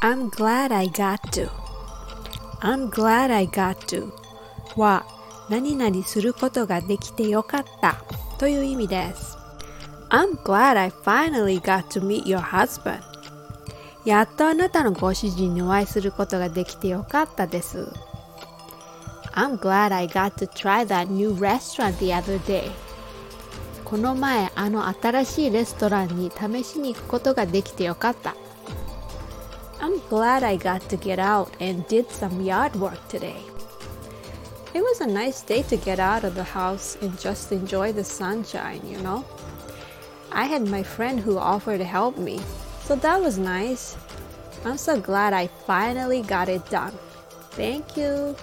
I'm glad I got to I'm glad I got to は何々することができてよかったという意味です I'm glad I finally got to meet your husband やっとあなたのご主人にお会いすることができてよかったです I'm glad I got to try that new restaurant the other day この前あの新しいレストランに試しに行くことができてよかった I'm glad I got to get out and did some yard work today It was a nice day to get out of the house and just enjoy the sunshine, you know? I had my friend who offered to help me, so that was nice. I'm so glad I finally got it done. Thank you.